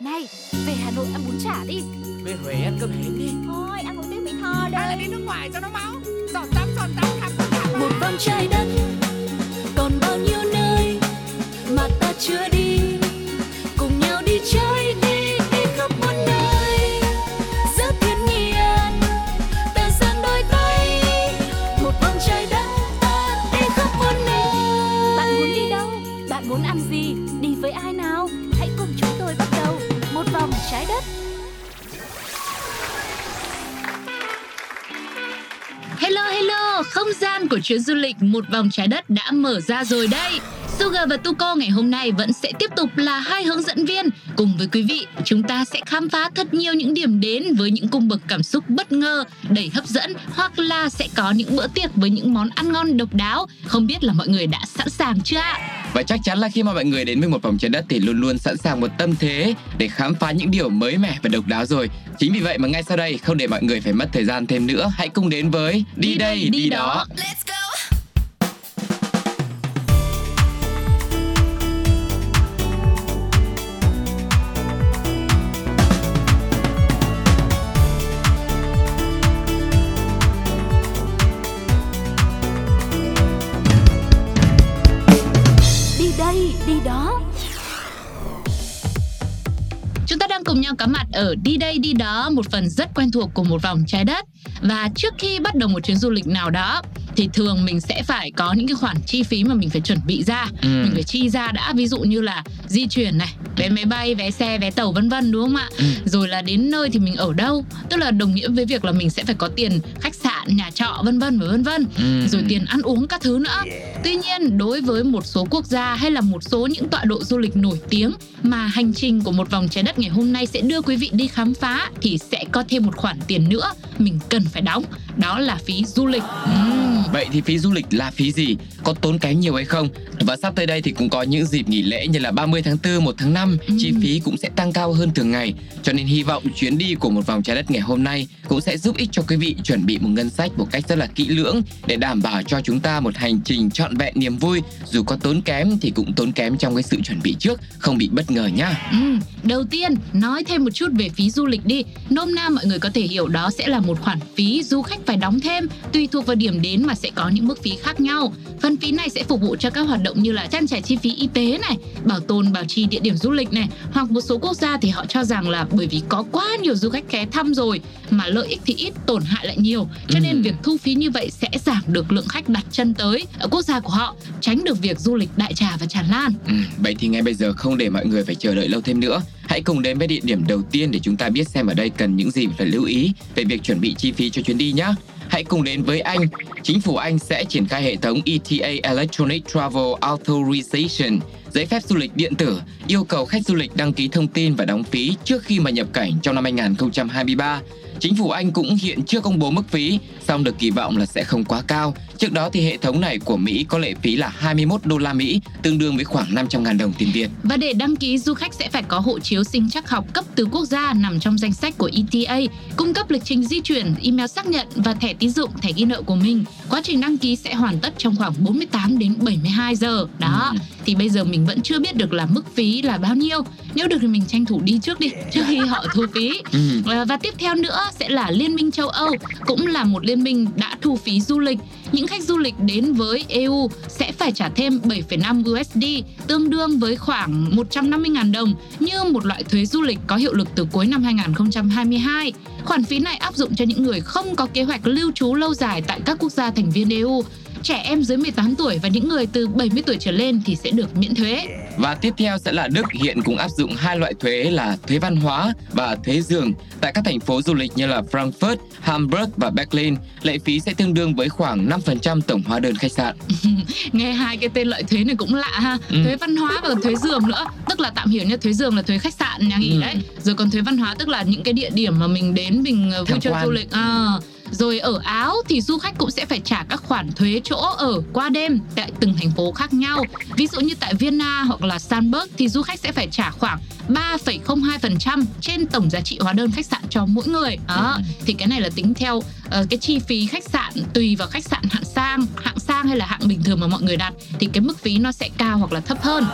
Này, về Hà Nội ăn bún chả đi. Về Huế ăn cơm hến đi. Thôi ăn một tiếng Mỹ Tho đây. Hay là đi nước ngoài cho nó máu. Giọt tắm giọt tắm cả Một vòng trái đất gian của chuyến du lịch một vòng trái đất đã mở ra rồi đây. Sugar và Tuko ngày hôm nay vẫn sẽ tiếp tục là hai hướng dẫn viên. Cùng với quý vị, chúng ta sẽ khám phá thật nhiều những điểm đến với những cung bậc cảm xúc bất ngờ, đầy hấp dẫn hoặc là sẽ có những bữa tiệc với những món ăn ngon độc đáo. Không biết là mọi người đã sẵn sàng chưa ạ? Và chắc chắn là khi mà mọi người đến với một vòng trái đất thì luôn luôn sẵn sàng một tâm thế để khám phá những điều mới mẻ và độc đáo rồi. Chính vì vậy mà ngay sau đây không để mọi người phải mất thời gian thêm nữa, hãy cùng đến với Đi, đây, đi, đó. Đi cùng nhau có mặt ở Đi đây đi đó, một phần rất quen thuộc của một vòng trái đất. Và trước khi bắt đầu một chuyến du lịch nào đó thì thường mình sẽ phải có những cái khoản chi phí mà mình phải chuẩn bị ra, Ừ. mình phải chi ra đã, ví dụ như là di chuyển này, vé máy bay, vé xe, vé tàu vân vân đúng không ạ? Ừ. Rồi là đến nơi thì mình ở đâu, tức là đồng nghĩa với việc là mình sẽ phải có tiền khách sạn, nhà trọ vân vân và vân vân, Ừ. rồi tiền ăn uống các thứ nữa. Tuy nhiên, đối với một số quốc gia hay là một số những tọa độ du lịch nổi tiếng mà hành trình của một vòng trái đất ngày hôm nay sẽ đưa quý vị đi khám phá thì sẽ có thêm một khoản tiền nữa mình cần phải đóng, đó là phí du lịch. Ừm. Vậy thì phí du lịch là phí gì? Có tốn kém nhiều hay không? Và sắp tới đây thì cũng có những dịp nghỉ lễ như là 30 tháng 4, 1 tháng 5, Ừ. chi phí cũng sẽ tăng cao hơn thường ngày. Cho nên hy vọng chuyến đi của một vòng trái đất ngày hôm nay cũng sẽ giúp ích cho quý vị chuẩn bị một ngân sách một cách rất là kỹ lưỡng để đảm bảo cho chúng ta một hành trình trọn vẹn niềm vui. Dù có tốn kém thì cũng tốn kém trong cái sự chuẩn bị trước, không bị bất ngờ nhá. Ừm, đầu tiên nói thêm một chút về phí du lịch đi Nôm na mọi người có thể hiểu đó sẽ là một khoản phí du khách phải đóng thêm Tùy thuộc vào điểm đến mà sẽ có những mức phí khác nhau Phần phí này sẽ phục vụ cho các hoạt động như là trang trải chi phí y tế này Bảo tồn bảo trì địa điểm du lịch này Hoặc một số quốc gia thì họ cho rằng là bởi vì có quá nhiều du khách ghé thăm rồi Mà lợi ích thì ít tổn hại lại nhiều Cho nên Ừm. việc thu phí như vậy sẽ giảm được lượng khách đặt chân tới ở quốc gia của họ Tránh được việc du lịch đại trà và tràn lan Ừ, vậy thì ngay bây giờ không để mọi người phải chờ đợi lâu thêm nữa. Hãy cùng đến với địa điểm đầu tiên để chúng ta biết xem ở đây cần những gì phải lưu ý về việc chuẩn bị chi phí cho chuyến đi nhé. Hãy cùng đến với Anh. Chính phủ Anh sẽ triển khai hệ thống ETA Electronic Travel Authorization, giấy phép du lịch điện tử, yêu cầu khách du lịch đăng ký thông tin và đóng phí trước khi mà nhập cảnh trong năm 2023. Chính phủ Anh cũng hiện chưa công bố mức phí, song được kỳ vọng là sẽ không quá cao. Trước đó thì hệ thống này của Mỹ có lệ phí là 21 đô la Mỹ, tương đương với khoảng 500.000 đồng tiền Việt. Và để đăng ký, du khách sẽ phải có hộ chiếu sinh chắc học cấp từ quốc gia nằm trong danh sách của ETA, cung cấp lịch trình di chuyển, email xác nhận và thẻ tín dụng, thẻ ghi nợ của mình. Quá trình đăng ký sẽ hoàn tất trong khoảng 48 đến 72 giờ. Đó, Ừ. thì bây giờ mình vẫn chưa biết được là mức phí là bao nhiêu. Nếu được thì mình tranh thủ đi trước đi, trước khi họ thu phí. Ừ. À, Và tiếp theo nữa sẽ là Liên minh châu Âu, cũng là một liên minh đã thu phí du lịch. Những khách du lịch đến với EU sẽ phải trả thêm 7,5 USD, tương đương với khoảng 150.000 đồng như một loại thuế du lịch có hiệu lực từ cuối năm 2022. Khoản phí này áp dụng cho những người không có kế hoạch lưu trú lâu dài tại các quốc gia thành viên EU. Trẻ em dưới 18 tuổi và những người từ 70 tuổi trở lên thì sẽ được miễn thuế. Và tiếp theo sẽ là Đức hiện cũng áp dụng hai loại thuế là thuế văn hóa và thuế giường tại các thành phố du lịch như là Frankfurt, Hamburg và Berlin. Lệ phí sẽ tương đương với khoảng 5% tổng hóa đơn khách sạn. Nghe hai cái tên loại thuế này cũng lạ ha. Ừ. Thuế văn hóa và thuế giường nữa. Tức là tạm hiểu như thuế giường là thuế khách sạn nhà nghỉ Ừ. đấy. Rồi còn thuế văn hóa tức là những cái địa điểm mà mình đến mình ờ, vui chơi du lịch. À, rồi ở Áo thì du khách cũng sẽ phải trả các khoản thuế chỗ ở qua đêm tại từng thành phố khác nhau. Ví dụ như tại Vienna hoặc là Salzburg thì du khách sẽ phải trả khoảng 3,02% trên tổng giá trị hóa đơn khách sạn cho mỗi người. Đó, thì cái này là tính theo Ờ, cái chi phí khách sạn tùy vào khách sạn hạng sang, hạng sang hay là hạng bình thường mà mọi người đặt thì cái mức phí nó sẽ cao hoặc là thấp hơn.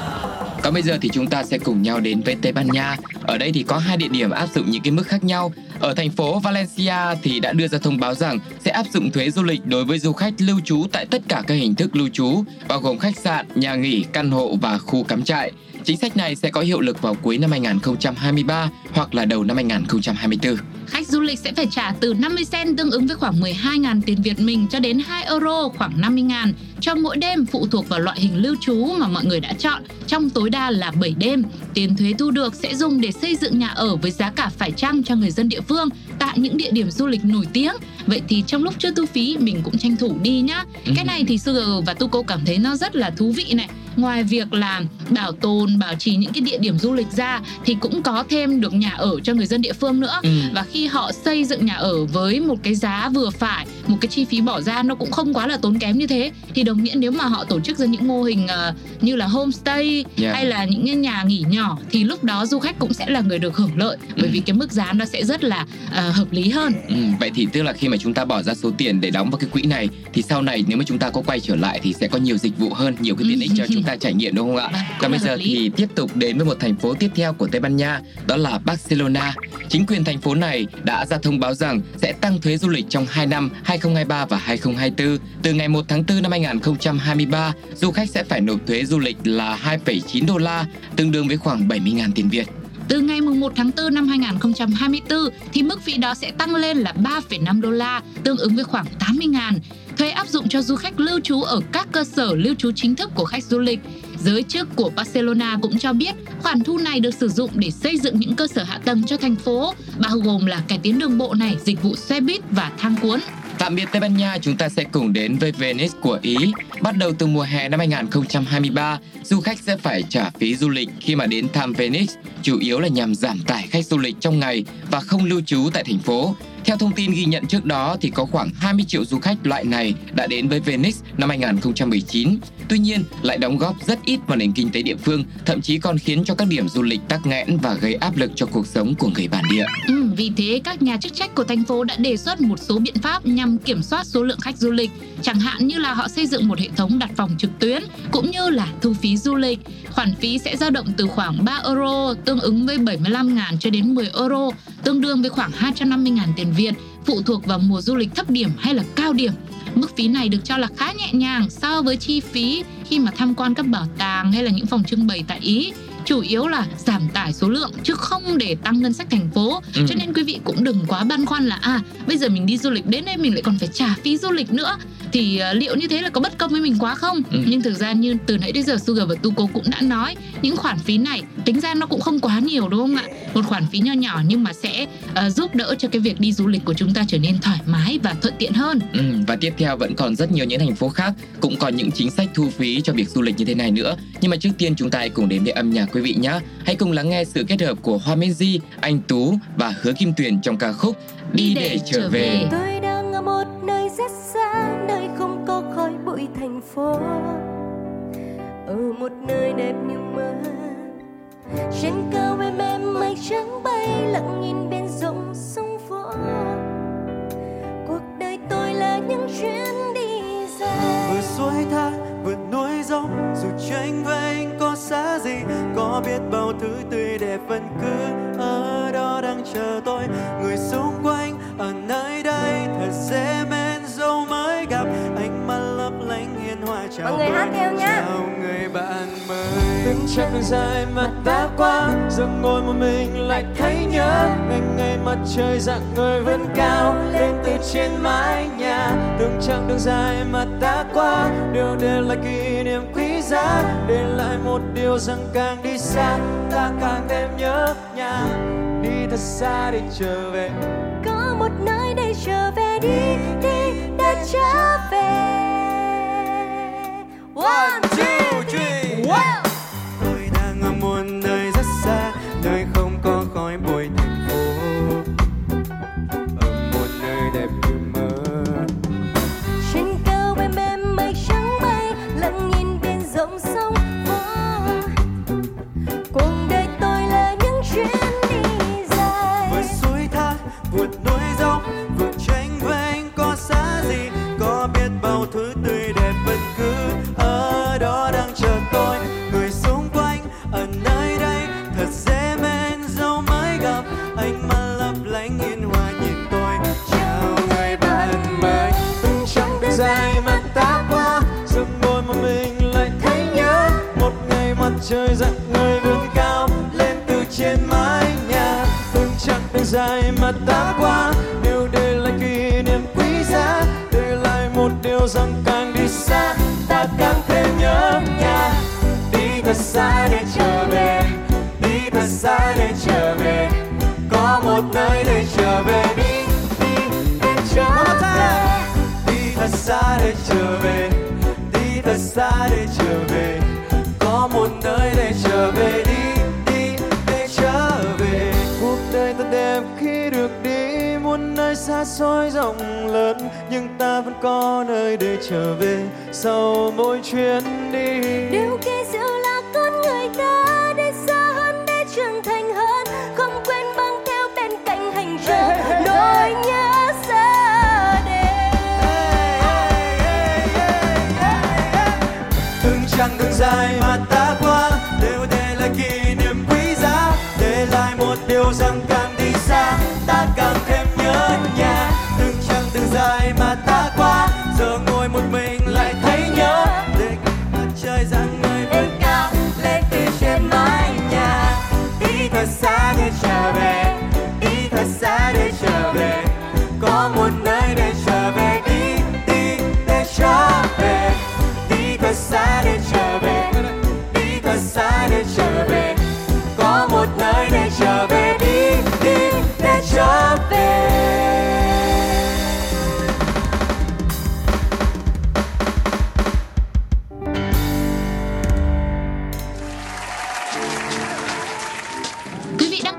Còn bây giờ thì chúng ta sẽ cùng nhau đến với Tây Ban Nha. Ở đây thì có hai địa điểm áp dụng những cái mức khác nhau. Ở thành phố Valencia thì đã đưa ra thông báo rằng sẽ áp dụng thuế du lịch đối với du khách lưu trú tại tất cả các hình thức lưu trú, bao gồm khách sạn, nhà nghỉ, căn hộ và khu cắm trại. Chính sách này sẽ có hiệu lực vào cuối năm 2023 hoặc là đầu năm 2024. Khách du lịch sẽ phải trả từ 50 cent tương ứng với khoảng 12.000 tiền Việt mình cho đến 2 euro khoảng 50.000 cho mỗi đêm phụ thuộc vào loại hình lưu trú mà mọi người đã chọn, trong tối đa là 7 đêm. Tiền thuế thu được sẽ dùng để xây dựng nhà ở với giá cả phải chăng cho người dân địa phương tại những địa điểm du lịch nổi tiếng. Vậy thì trong lúc chưa thu phí mình cũng tranh thủ đi nhá. Ừ. Cái này thì Sugar và Tuko cảm thấy nó rất là thú vị này. Ngoài việc là bảo tồn, bảo trì những cái địa điểm du lịch ra thì cũng có thêm được nhà ở cho người dân địa phương nữa Ừ. và khi họ xây dựng nhà ở với một cái giá vừa phải một cái chi phí bỏ ra nó cũng không quá là tốn kém như thế thì đồng nghĩa nếu mà họ tổ chức ra những mô hình ờ, như là homestay Yeah. hay là những nhà nghỉ nhỏ thì lúc đó du khách cũng sẽ là người được hưởng lợi bởi Ừ. vì cái mức giá nó sẽ rất là ờ, hợp lý hơn Ừ, vậy thì tức là khi mà chúng ta bỏ ra số tiền để đóng vào cái quỹ này thì sau này nếu mà chúng ta có quay trở lại thì sẽ có nhiều dịch vụ hơn, nhiều cái tiện ích cho chúng ta trải nghiệm đúng không ạ? Cũng Còn bây giờ thì tiếp tục đến với một thành phố tiếp theo của Tây Ban Nha, đó là Barcelona. Chính quyền thành phố này đã ra thông báo rằng sẽ tăng thuế du lịch trong 2 năm 2023 và 2024. Từ ngày 1 tháng 4 năm 2023, du khách sẽ phải nộp thuế du lịch là 2,9 đô la, tương đương với khoảng 70.000 tiền Việt. Từ ngày 1 tháng 4 năm 2024 thì mức phí đó sẽ tăng lên là 3,5 đô la, tương ứng với khoảng 80 ngàn. Thuế áp dụng cho du khách lưu trú ở các cơ sở lưu trú chính thức của khách du lịch. Giới chức của Barcelona cũng cho biết khoản thu này được sử dụng để xây dựng những cơ sở hạ tầng cho thành phố, bao gồm là cải tiến đường bộ này, dịch vụ xe buýt và thang cuốn. Tạm biệt Tây Ban Nha, chúng ta sẽ cùng đến với Venice của Ý. Bắt đầu từ mùa hè năm 2023, du khách sẽ phải trả phí du lịch khi mà đến thăm Venice, chủ yếu là nhằm giảm tải khách du lịch trong ngày và không lưu trú tại thành phố. Theo thông tin ghi nhận trước đó thì có khoảng 20 triệu du khách loại này đã đến với Venice năm 2019. Tuy nhiên, lại đóng góp rất ít vào nền kinh tế địa phương, thậm chí còn khiến cho các điểm du lịch tắc nghẽn và gây áp lực cho cuộc sống của người bản địa. Ừ, vì thế các nhà chức trách của thành phố đã đề xuất một số biện pháp nhằm kiểm soát số lượng khách du lịch, chẳng hạn như là họ xây dựng một hệ thống đặt phòng trực tuyến cũng như là thu phí du lịch. Khoản phí sẽ dao động từ khoảng 3 euro tương ứng với 75.000 cho đến 10 euro, tương đương với khoảng 250.000 tiền Việt, phụ thuộc vào mùa du lịch thấp điểm hay là cao điểm. Mức phí này được cho là khá nhẹ nhàng so với chi phí khi mà tham quan các bảo tàng hay là những phòng trưng bày tại Ý chủ yếu là giảm tải số lượng chứ không để tăng ngân sách thành phố Ừ. cho nên quý vị cũng đừng quá băn khoăn là à bây giờ mình đi du lịch đến đây mình lại còn phải trả phí du lịch nữa thì à, liệu như thế là có bất công với mình quá không Ừ. nhưng thực ra như từ nãy đến giờ Sugar và Tuko cũng đã nói những khoản phí này tính ra nó cũng không quá nhiều đúng không ạ một khoản phí nho nhỏ nhưng mà sẽ à, giúp đỡ cho cái việc đi du lịch của chúng ta trở nên thoải mái và thuận tiện hơn Ừ, và tiếp theo vẫn còn rất nhiều những thành phố khác cũng có những chính sách thu phí cho việc du lịch như thế này nữa. Nhưng mà trước tiên chúng ta hãy cùng đến với âm nhạc quý vị nhé. Hãy cùng lắng nghe sự kết hợp của Hoa Minzy, Anh Tú và Hứa Kim Tuyền trong ca khúc Đi để trở về. Tôi đang ở một nơi rất xa, nơi không có khói bụi thành phố. Ở một nơi đẹp như mơ. Trên cao êm êm mây trắng bay, lặng nhìn bên dòng sông phố. Cuộc đời tôi là những chuyến đi dài. vừa xuôi tha vượt núi dốc dù tranh gì có biết bao thứ tươi đẹp vẫn cứ ở đó đang chờ tôi. Người xung quanh ở nơi đây thật dễ mến dẫu mới gặp ánh mắt lấp lánh hiền hòa. Chào Mọi người hát theo nhá. chào người bạn mới. Từng chặng đường dài mà ta qua giờ ngồi một mình lại thấy nhớ. Ngày ngày mặt trời dạng người vẫn cao lên từ trên mái nhà. Từng chặng đường dài mà ta qua đều để lại kỷ niệm quý giá. Để lại một điều rằng càng đi xa, ta càng thêm nhớ nhà. Đi thật xa để trở về. Có một nơi để trở về đi đi để trở về. One, two, three. Trên mái nhà. Từng chặng đường dài mà ta qua đều để lại kỷ niệm quý giá để lại một điều rằng càng đi xa ta càng thêm nhớ nhà. Đi thật xa để trở về đi thật xa để trở về. Có một nơi để trở về đi đi để trở về. Đi thật xa để trở về đi thật xa để trở về có một nơi để trở về đi đi để trở về. Cuộc đời thật đẹp khi được đi muôn nơi xa xôi rộng lớn nhưng ta vẫn có nơi để trở về sau mỗi chuyến đi. Điều kỳ diệu là con người ta đi xa hơn để trưởng thành hơn không quên mang theo bên cạnh hành trình nỗi nhớ chặng đường dài mà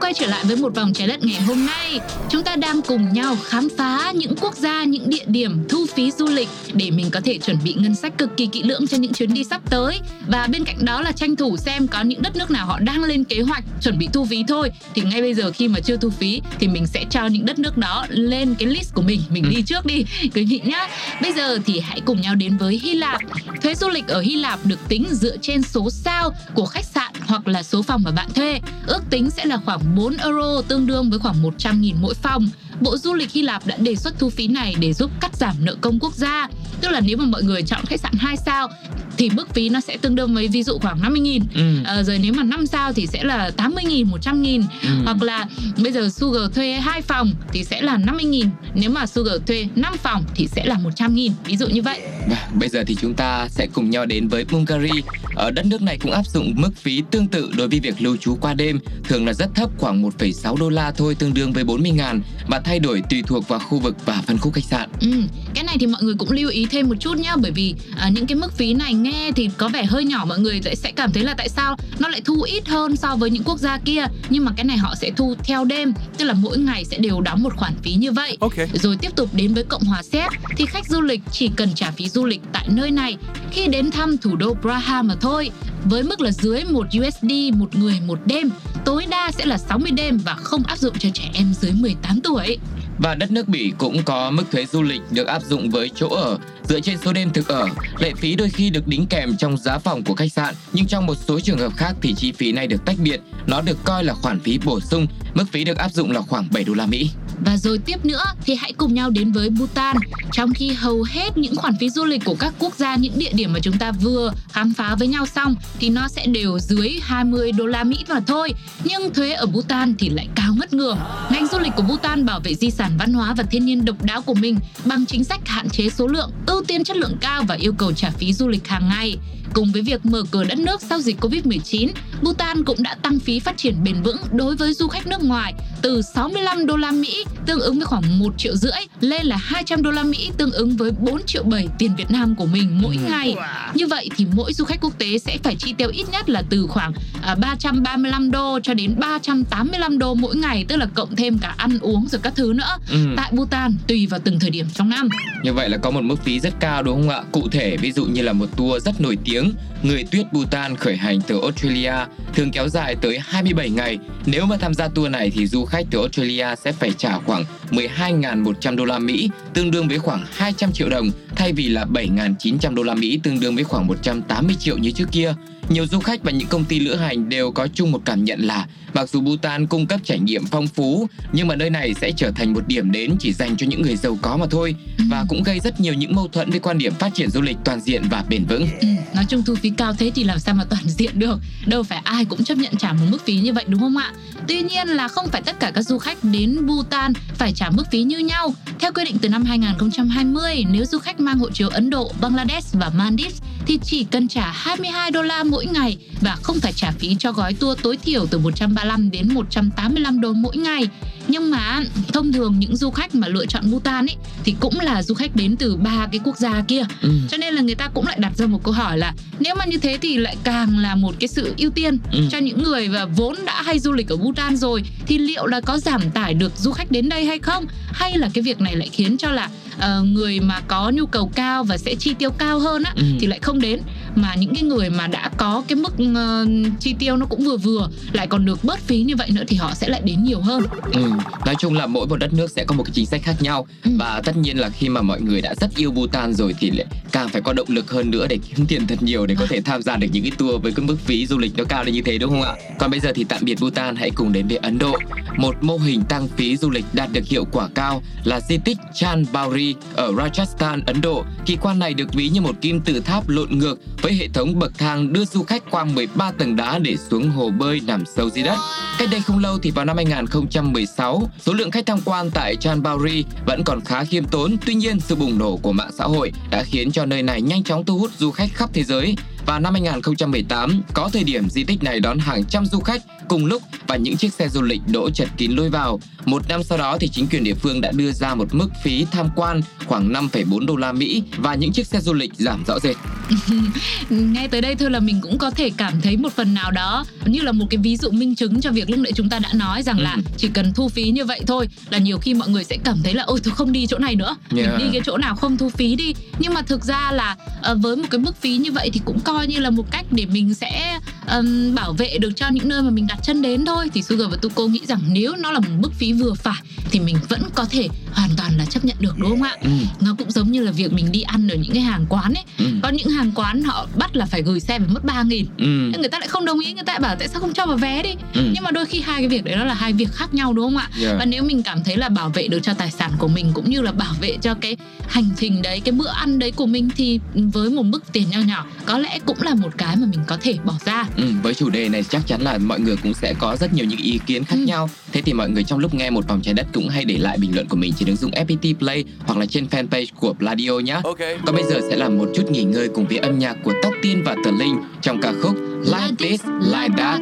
quay trở lại với một vòng trái đất ngày hôm nay. Chúng ta đang cùng nhau khám phá những quốc gia, những địa điểm thu phí du lịch để mình có thể chuẩn bị ngân sách cực kỳ kỹ lưỡng cho những chuyến đi sắp tới. Và bên cạnh đó là tranh thủ xem có những đất nước nào họ đang lên kế hoạch chuẩn bị thu phí thôi. Thì ngay bây giờ khi mà chưa thu phí thì mình sẽ cho những đất nước đó lên cái list của mình. Mình đi trước đi quý vị nhá. Bây giờ thì hãy cùng nhau đến với Hy Lạp. Thuế du lịch ở Hy Lạp được tính dựa trên số sao của khách sạn hoặc là số phòng mà bạn thuê. Ước tính sẽ là khoảng 4 euro tương đương với khoảng 100.000 mỗi phòng. Bộ Du lịch Hy Lạp đã đề xuất thu phí này để giúp cắt giảm nợ công quốc gia. Tức là nếu mà mọi người chọn khách sạn 2 sao thì mức phí nó sẽ tương đương với ví dụ khoảng 50.000. Ừ. Ờ, rồi nếu mà 5 sao thì sẽ là 80.000, 100.000 Ừ. hoặc là bây giờ Sugar thuê 2 phòng thì sẽ là 50.000 nếu mà Sugar thuê 5 phòng thì sẽ là 100.000 ví dụ như vậy Và bây giờ thì chúng ta sẽ cùng nhau đến với Bulgaria. Ở đất nước này cũng áp dụng mức phí tương tự đối với việc lưu trú qua đêm, thường là rất thấp khoảng 1,6 đô la thôi tương đương với 40 ngàn và thay đổi tùy thuộc vào khu vực và phân khúc khách sạn. Ừ, cái này thì mọi người cũng lưu ý thêm một chút nhá bởi vì à, những cái mức phí này nghe thì có vẻ hơi nhỏ mọi người lại sẽ cảm thấy là tại sao nó lại thu ít hơn so với những quốc gia kia. Nhưng mà cái này họ sẽ thu theo đêm tức là mỗi ngày sẽ đều đóng một khoản phí như vậy. Ok. rồi tiếp tục đến với Cộng hòa Séc thì khách du lịch chỉ cần trả phí du lịch tại nơi này. Khi đến thăm thủ đô Praha mà thôi với mức là dưới 1 USD một người một đêm tối đa sẽ là 60 đêm và không áp dụng cho trẻ em dưới 18 tuổi và đất nước Bỉ cũng có mức thuế du lịch được áp dụng với chỗ ở dựa trên số đêm thực ở. Lệ phí đôi khi được đính kèm trong giá phòng của khách sạn, nhưng trong một số trường hợp khác thì chi phí này được tách biệt. Nó được coi là khoản phí bổ sung. Mức phí được áp dụng là khoảng 7 đô la Mỹ. Và rồi tiếp nữa thì hãy cùng nhau đến với Bhutan. Trong khi hầu hết những khoản phí du lịch của các quốc gia, những địa điểm mà chúng ta vừa khám phá với nhau xong thì nó sẽ đều dưới 20 đô la Mỹ mà thôi. Nhưng thuế ở Bhutan thì lại cao ngất ngường. Ngành du lịch của Bhutan bảo vệ di sản văn hóa và thiên nhiên độc đáo của mình bằng chính sách hạn chế số lượng, ưu tiên chất lượng cao và yêu cầu trả phí du lịch hàng ngày. Cùng với việc mở cửa đất nước sau dịch Covid-19, Bhutan cũng đã tăng phí phát triển bền vững đối với du khách nước ngoài từ 65 đô la Mỹ tương ứng với khoảng 1 triệu rưỡi lên là 200 đô la Mỹ tương ứng với 4 triệu 7 tiền Việt Nam của mình mỗi ngày. Như vậy thì mỗi du khách quốc tế sẽ phải chi tiêu ít nhất là từ khoảng à, 335 đô cho đến 385 đô mỗi ngày, tức là cộng thêm cả ăn uống rồi các thứ nữa. Ừ. Tại Bhutan tùy vào từng thời điểm trong năm. Như vậy là có một mức phí rất cao đúng không ạ? Cụ thể ví dụ như là một tour rất nổi tiếng, người tuyết Bhutan khởi hành từ Australia, thường kéo dài tới 27 ngày. Nếu mà tham gia tour này thì du khách từ Australia sẽ phải trả khoảng 12.100 đô la Mỹ, tương đương với khoảng 200 triệu đồng, thay vì là 7.900 đô la Mỹ tương đương với khoảng 180 triệu như trước kia. Nhiều du khách và những công ty lữ hành đều có chung một cảm nhận là mặc dù Bhutan cung cấp trải nghiệm phong phú, nhưng mà nơi này sẽ trở thành một điểm đến chỉ dành cho những người giàu có mà thôi và cũng gây rất nhiều những mâu thuẫn với quan điểm phát triển du lịch toàn diện và bền vững. Ừ, nói chung thu phí cao thế thì làm sao mà toàn diện được đâu phải ai cũng chấp nhận trả một mức phí như vậy đúng không ạ Tuy nhiên là không phải tất cả các du khách đến Bhutan phải trả mức phí như nhau. Theo quy định từ năm 2020, nếu du khách mang hộ chiếu Ấn Độ, Bangladesh và Maldives thì chỉ cần trả 22 đô la mỗi ngày và không phải trả phí cho gói tour tối thiểu từ 135 đến 185 đô mỗi ngày. Nhưng mà thông thường những du khách mà lựa chọn Bhutan ấy thì cũng là du khách đến từ ba cái quốc gia kia. Ừ. Cho nên là người ta cũng lại đặt ra một câu hỏi là nếu mà như thế thì lại càng là một cái sự ưu tiên Ừ. cho những người và vốn đã hay du lịch ở Bhutan rồi thì liệu là có giảm tải được du khách đến đây hay không hay là cái việc này lại khiến cho là ờ, người mà có nhu cầu cao và sẽ chi tiêu cao hơn á Ừ. thì lại không đến mà những cái người mà đã có cái mức ờ, chi tiêu nó cũng vừa vừa lại còn được bớt phí như vậy nữa thì họ sẽ lại đến nhiều hơn. Ừ. Nói chung là mỗi một đất nước sẽ có một cái chính sách khác nhau Ừ. và tất nhiên là khi mà mọi người đã rất yêu Bhutan rồi thì lại càng phải có động lực hơn nữa để kiếm tiền thật nhiều để có thể tham gia được những cái tour với cái mức phí du lịch nó cao đến như thế đúng không ạ? Còn bây giờ thì tạm biệt Bhutan hãy cùng đến với Ấn Độ. Một mô hình tăng phí du lịch đạt được hiệu quả cao là di tích Chan Bauri ở Rajasthan, Ấn Độ. Kỳ quan này được ví như một kim tự tháp lộn ngược với hệ thống bậc thang đưa du khách qua 13 tầng đá để xuống hồ bơi nằm sâu dưới đất. Cách đây không lâu thì vào năm 2016, số lượng khách tham quan tại Chanbauri vẫn còn khá khiêm tốn. Tuy nhiên, sự bùng nổ của mạng xã hội đã khiến cho nơi này nhanh chóng thu hút du khách khắp thế giới. Và năm 2018, có thời điểm di tích này đón hàng trăm du khách cùng lúc và những chiếc xe du lịch đỗ chật kín lối vào. Một năm sau đó thì chính quyền địa phương đã đưa ra một mức phí tham quan khoảng 5,4 đô la Mỹ và những chiếc xe du lịch giảm rõ rệt. Nghe tới đây thôi là mình cũng có thể cảm thấy một phần nào đó như là một cái ví dụ minh chứng cho việc lúc nãy chúng ta đã nói rằng là Ừ. chỉ cần thu phí như vậy thôi là nhiều khi mọi người sẽ cảm thấy là ôi tôi không đi chỗ này nữa Yeah. mình đi cái chỗ nào không thu phí đi nhưng mà thực ra là ờ, với một cái mức phí như vậy thì cũng coi như là một cách để mình sẽ ừm, bảo vệ được cho những nơi mà mình đặt chân đến thôi thì Sugar và Tuko nghĩ rằng nếu nó là một mức phí vừa phải thì mình vẫn có thể hoàn toàn là chấp nhận được đúng không ạ Ừ. nó cũng giống như là việc mình đi ăn ở những cái hàng quán ấy Ừ. có những hàng quán họ bắt là phải gửi xe phải mất 3 nghìn Ừ. người ta lại không đồng ý người ta lại bảo tại sao không cho vào vé đi Ừ. nhưng mà đôi khi hai cái việc đấy nó là hai việc khác nhau đúng không ạ Yeah. và nếu mình cảm thấy là bảo vệ được cho tài sản của mình cũng như là bảo vệ cho cái hành trình đấy cái bữa ăn đấy của mình thì với một mức tiền nho nhỏ có lẽ cũng là một cái mà mình có thể bỏ ra Ừ, với chủ đề này chắc chắn là mọi người cũng sẽ có rất nhiều những ý kiến khác Ừ. nhau. Thế thì mọi người trong lúc nghe một vòng trái đất cũng hãy để lại bình luận của mình trên ứng dụng FPT Play hoặc là trên fanpage của Pladio nhé. Okay. Còn bây giờ sẽ là một chút nghỉ ngơi cùng với âm nhạc của Tóc Tiên và Tờ Linh trong ca khúc Like This, Like That.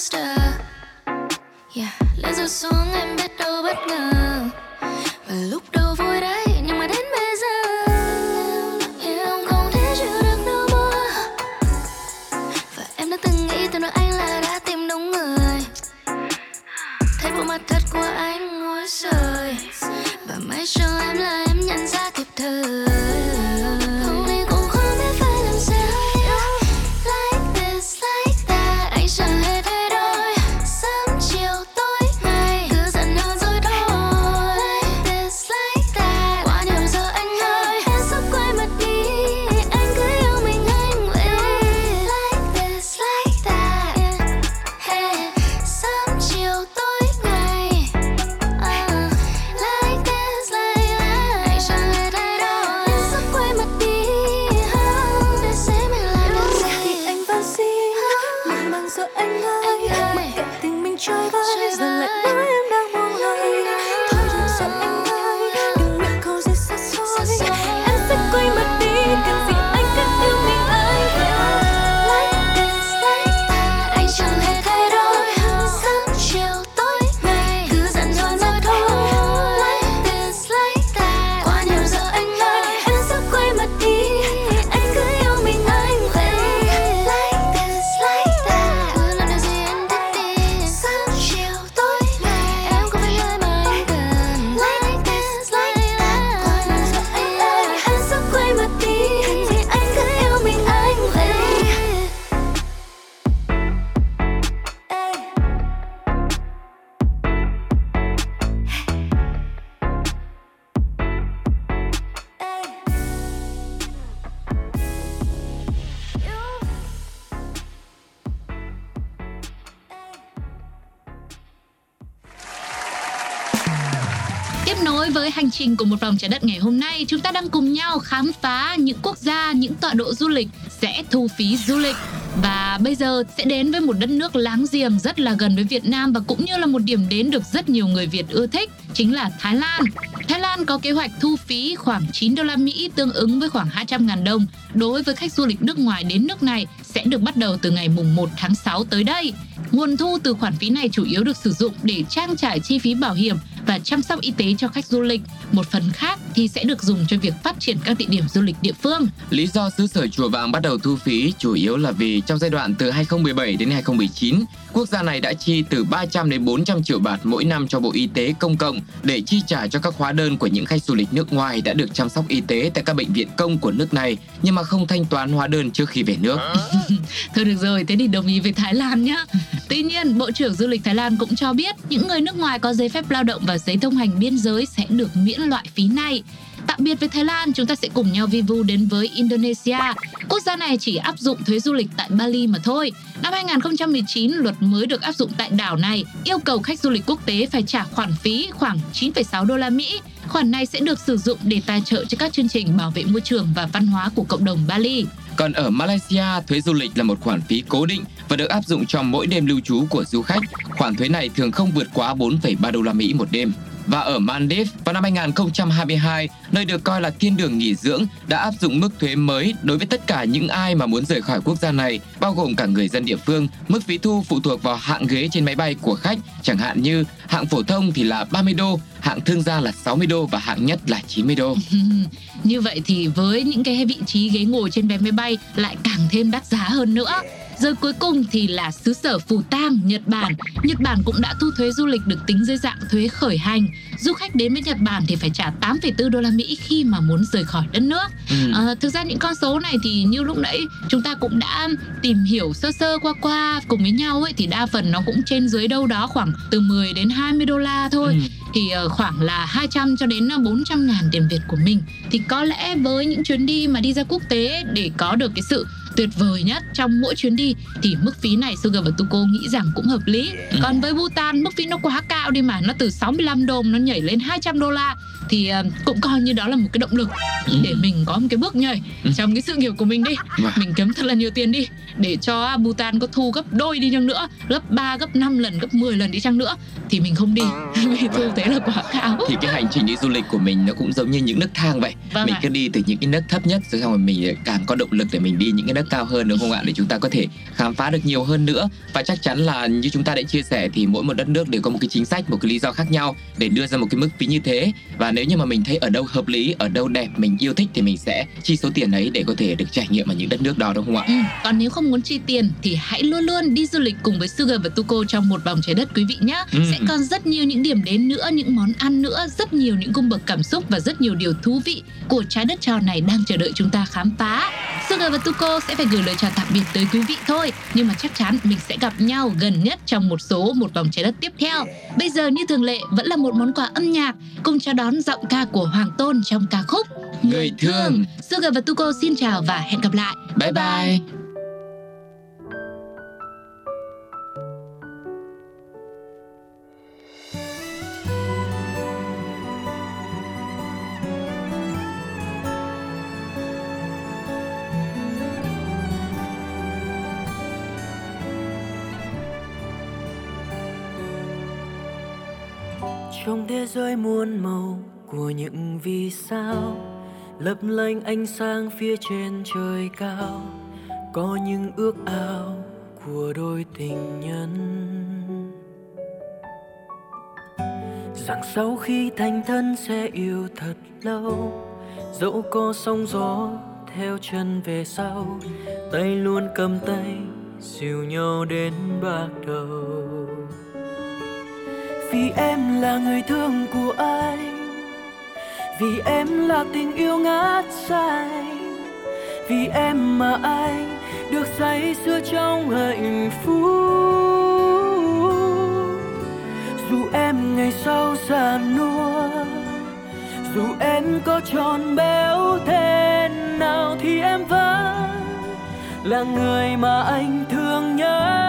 Coaster Yeah, lên rồi xuống em biết đâu bất ngờ. Và lúc đầu vui Với hành trình của một vòng trái đất ngày hôm nay, chúng ta đang cùng nhau khám phá những quốc gia, những tọa độ du lịch sẽ thu phí du lịch. Và bây giờ sẽ đến với một đất nước láng giềng rất là gần với Việt Nam và cũng như là một điểm đến được rất nhiều người Việt ưa thích, chính là Thái Lan. Thái Lan có kế hoạch thu phí khoảng 9 đô la Mỹ tương ứng với khoảng 200 ngàn đồng đối với khách du lịch nước ngoài đến nước này sẽ được bắt đầu từ ngày mùng 1 tháng 6 tới đây. Nguồn thu từ khoản phí này chủ yếu được sử dụng để trang trải chi phí bảo hiểm và chăm sóc y tế cho khách du lịch. Một phần khác thì sẽ được dùng cho việc phát triển các địa điểm du lịch địa phương. Lý do xứ sở Chùa Vàng bắt đầu thu phí chủ yếu là vì trong giai đoạn từ 2017 đến 2019, quốc gia này đã chi từ 300 đến 400 triệu bạt mỗi năm cho Bộ Y tế công cộng để chi trả cho các hóa đơn của những khách du lịch nước ngoài đã được chăm sóc y tế tại các bệnh viện công của nước này nhưng mà không thanh toán hóa đơn trước khi về nước. Thôi được rồi, thế thì đồng ý với Thái Lan nhé. Tuy nhiên, Bộ trưởng Du lịch Thái Lan cũng cho biết những người nước ngoài có giấy phép lao động và giấy thông hành biên giới sẽ được miễn loại phí này. Tạm biệt với Thái Lan, chúng ta sẽ cùng nhau vi vu đến với Indonesia. Quốc gia này chỉ áp dụng thuế du lịch tại Bali mà thôi. Năm 2019, luật mới được áp dụng tại đảo này yêu cầu khách du lịch quốc tế phải trả khoản phí khoảng 9,6 đô la Mỹ. Khoản này sẽ được sử dụng để tài trợ cho các chương trình bảo vệ môi trường và văn hóa của cộng đồng Bali. Còn ở Malaysia, thuế du lịch là một khoản phí cố định và được áp dụng cho mỗi đêm lưu trú của du khách. Khoản thuế này thường không vượt quá 4,3 đô la Mỹ một đêm. Và ở Maldives vào năm 2022, nơi được coi là thiên đường nghỉ dưỡng đã áp dụng mức thuế mới đối với tất cả những ai mà muốn rời khỏi quốc gia này, bao gồm cả người dân địa phương. Mức phí thu phụ thuộc vào hạng ghế trên máy bay của khách, chẳng hạn như hạng phổ thông thì là 30 đô, hạng thương gia là 60 đô và hạng nhất là 90 đô. Như vậy thì với những cái vị trí ghế ngồi trên vé máy bay lại càng thêm đắt giá hơn nữa. Rồi cuối cùng thì là xứ sở Phù Tang, Nhật Bản. Nhật Bản cũng đã thu thuế du lịch được tính dưới dạng thuế khởi hành. Du khách đến với Nhật Bản thì phải trả 8,4 đô la Mỹ khi mà muốn rời khỏi đất nước. Ừ. À, thực ra những con số này thì như lúc nãy chúng ta cũng đã tìm hiểu sơ sơ qua qua cùng với nhau ấy thì đa phần nó cũng trên dưới đâu đó khoảng từ 10 đến 20 đô la thôi. Ừ. Thì ờ, khoảng là 200 cho đến 400 ngàn tiền Việt của mình thì có lẽ với những chuyến đi mà đi ra quốc tế để có được cái sự tuyệt vời nhất trong mỗi chuyến đi thì mức phí này Sugar và Tuko nghĩ rằng cũng hợp lý. Còn với Bhutan mức phí nó quá cao đi mà nó từ 65 đô nó nhảy lên 200 đô la thì ờ, cũng coi như đó là một cái động lực để mình có một cái bước nhảy trong cái sự nghiệp của mình đi. Vâng. Mình kiếm thật là nhiều tiền đi để cho Bhutan có thu gấp đôi đi chăng nữa, gấp 3 gấp 5 lần, gấp 10 lần đi chăng nữa thì mình không đi vì thu thế là quá cao. Thì cái hành trình đi du lịch của mình nó cũng giống như những nấc thang vậy. Vâng mình ạ. cứ đi từ những cái nấc thấp nhất rồi xong rồi mình càng có động lực để mình đi những cái nấc cao hơn đúng không ạ? Để chúng ta có thể khám phá được nhiều hơn nữa. Và chắc chắn là như chúng ta đã chia sẻ thì mỗi một đất nước đều có một cái chính sách, một cái lý do khác nhau để đưa ra một cái mức phí như thế. Và nếu như mà mình thấy ở đâu hợp lý, ở đâu đẹp, mình yêu thích thì mình sẽ chi số tiền ấy để có thể được trải nghiệm ở những đất nước đó đúng không ạ? Ừ, còn nếu không muốn chi tiền thì hãy luôn luôn đi du lịch cùng với Sugar và Tuko trong một vòng trái đất quý vị nhé. Ừ. Sẽ còn rất nhiều những điểm đến nữa, những món ăn nữa, rất nhiều những cung bậc cảm xúc và rất nhiều điều thú vị của trái đất tròn này đang chờ đợi chúng ta khám phá. Sugar và Tuko sẽ phải gửi lời chào tạm biệt tới quý vị thôi, nhưng mà chắc chắn mình sẽ gặp nhau gần nhất trong một số một vòng trái đất tiếp theo. Bây giờ như thường lệ vẫn là một món quà âm nhạc cùng chào đón giọng ca của Hoàng Tôn trong ca khúc Người thương. Sugar và Tuko xin chào và hẹn gặp lại. Bye bye. trong thế giới muôn màu của những vì sao lấp lánh ánh sáng phía trên trời cao, có những ước ao của đôi tình nhân. Rằng sau khi thành thân sẽ yêu thật lâu, dẫu có sóng gió theo chân về sau, tay luôn cầm tay dìu nhau đến bạc đầu. Vì em là người thương của anh vì em là tình yêu ngát say. Vì em mà anh được say sưa trong hạnh phúc. Dù em ngày sau già nua, dù em có tròn béo thế nào thì em vẫn là người mà anh thương nhớ.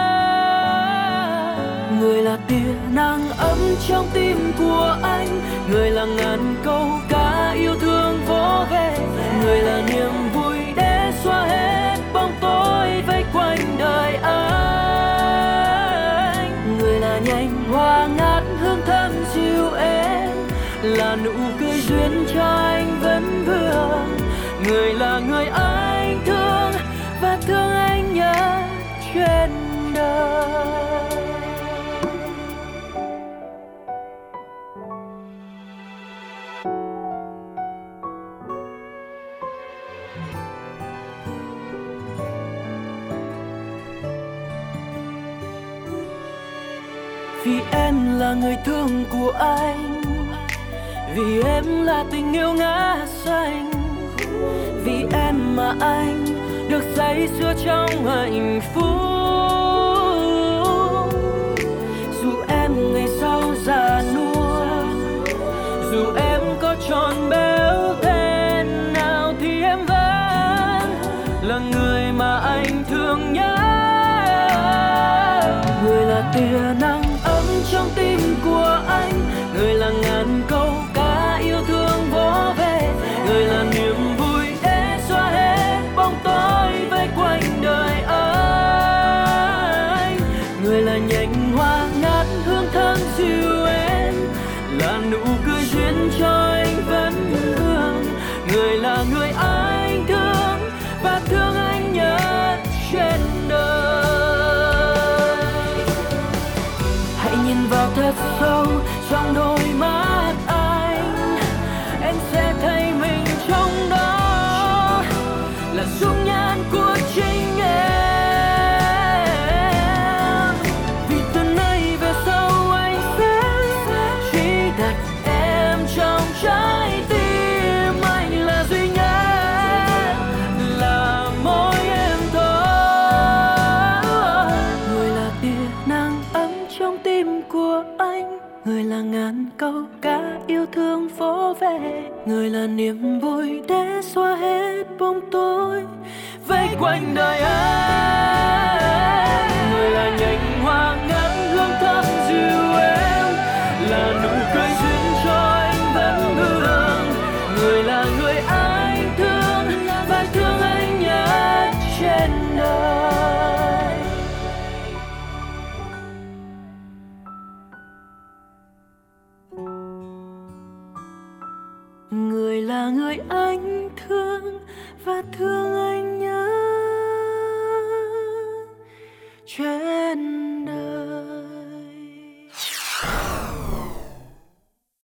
Người là tia nắng ấm trong tim của anh, người là ngàn câu yêu thương vỗ về người là niềm vui để xóa hết bóng tối vây quanh đời anh. Người là nhành hoa ngát hương thơm dịu êm, là nụ cười duyên cho anh vẫn vương. Người là người anh thương và thương anh nhất trên đời. Là người thương của anh. Vì em là tình yêu ngã xanh, vì em mà anh được say sưa trong hạnh phúc. Dù em ngày sau già nua, dù em có tròn béo thế nào thì em vẫn là người mà anh thương nhất người là tia nắng trong tim của anh. Người là ngàn câu